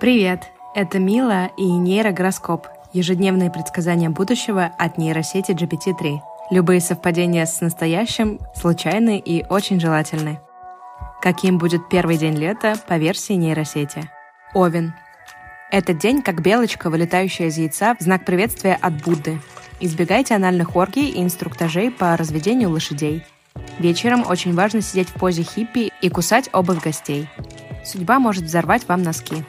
Привет! Это Мила и нейрогороскоп – ежедневные предсказания будущего от нейросети GPT-3. Любые совпадения с настоящим случайны и очень желательны. Каким будет первый день лета по версии нейросети? Овен. Этот день как белочка, вылетающая из яйца в знак приветствия от Будды. Избегайте анальных оргий и инструктажей по разведению лошадей. Вечером очень важно сидеть в позе хиппи и кусать обувь гостей. Судьба может взорвать вам носки.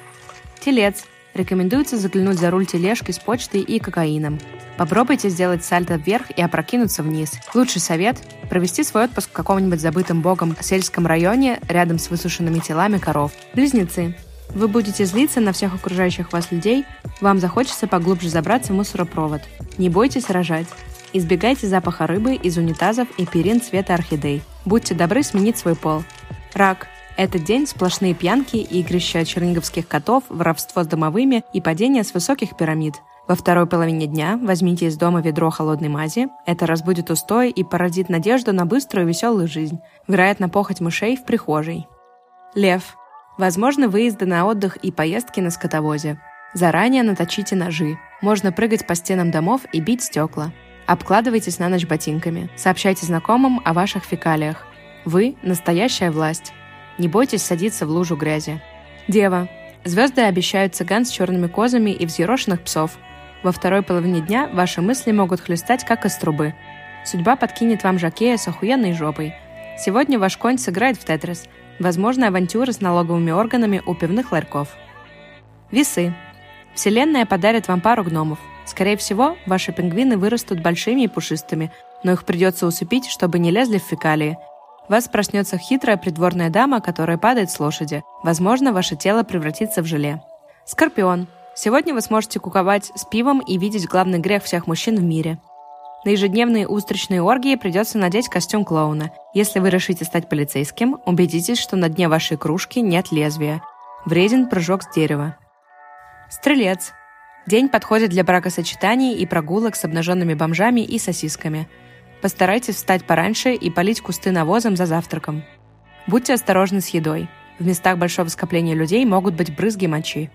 Телец. Рекомендуется заглянуть за руль тележки с почтой и кокаином. Попробуйте сделать сальто вверх и опрокинуться вниз. Лучший совет – провести свой отпуск в каком-нибудь забытом богом сельском районе рядом с высушенными телами коров. Близнецы. Вы будете злиться на всех окружающих вас людей, вам захочется поглубже забраться в мусоропровод. Не бойтесь рожать. Избегайте запаха рыбы из унитазов и перин цвета орхидей. Будьте добры сменить свой пол. Рак – этот день сплошные пьянки, игрища черниговских котов, воровство с домовыми и падение с высоких пирамид. Во второй половине дня возьмите из дома ведро холодной мази. Это разбудит устой и породит надежду на быструю и веселую жизнь. Вероятно, похоть мышей в прихожей. Лев. Возможно, выезды на отдых и поездки на скотовозе. Заранее наточите ножи. Можно прыгать по стенам домов и бить стекла. Обкладывайтесь на ночь ботинками. Сообщайте знакомым о ваших фекалиях. Вы – настоящая власть. Не бойтесь садиться в лужу грязи. Дева. Звезды обещают цыган с черными козами и взъерошенных псов. Во второй половине дня ваши мысли могут хлестать, как из трубы. Судьба подкинет вам жакея с охуенной жопой. Сегодня ваш конь сыграет в тетрис. Возможно, авантюры с налоговыми органами у пивных ларьков. Весы. Вселенная подарит вам пару гномов. Скорее всего, ваши пингвины вырастут большими и пушистыми, но их придется усыпить, чтобы не лезли в фекалии – вас проснется хитрая придворная дама, которая падает с лошади. Возможно, ваше тело превратится в желе. Скорпион. Сегодня вы сможете куковать с пивом и видеть главный грех всех мужчин в мире. На ежедневные устричные оргии придется надеть костюм клоуна. Если вы решите стать полицейским, убедитесь, что на дне вашей кружки нет лезвия. Вреден прыжок с дерева. Стрелец. День подходит для бракосочетаний и прогулок с обнаженными бомжами и сосисками – Постарайтесь встать пораньше и полить кусты навозом за завтраком. Будьте осторожны с едой. В местах большого скопления людей могут быть брызги мочи.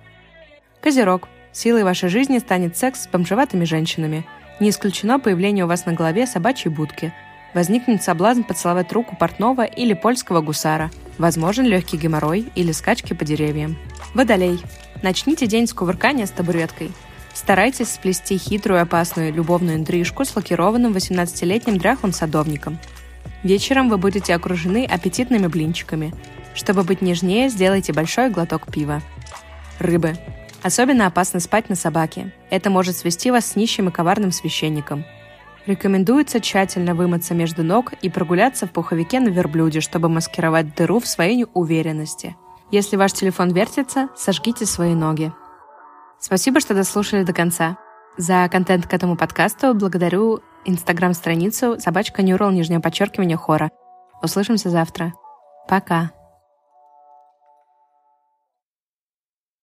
Козерог. Силой вашей жизни станет секс с бомжеватыми женщинами. Не исключено появление у вас на голове собачьей будки. Возникнет соблазн поцеловать руку портного или польского гусара. Возможен легкий геморрой или скачки по деревьям. Водолей. Начните день с кувыркания с табуреткой. Старайтесь сплести хитрую опасную любовную интрижку с лакированным 18-летним дряхлым садовником. Вечером вы будете окружены аппетитными блинчиками. Чтобы быть нежнее, сделайте большой глоток пива. Рыбы. Особенно опасно спать на собаке. Это может свести вас с нищим и коварным священником. Рекомендуется тщательно вымыться между ног и прогуляться в пуховике на верблюде, чтобы маскировать дыру в своей уверенности. Если ваш телефон вертится, сожгите свои ноги. Спасибо, что дослушали до конца. За контент к этому подкасту благодарю инстаграм-страницу собачка Neural, нижнее подчеркивание хора. Услышимся завтра. Пока.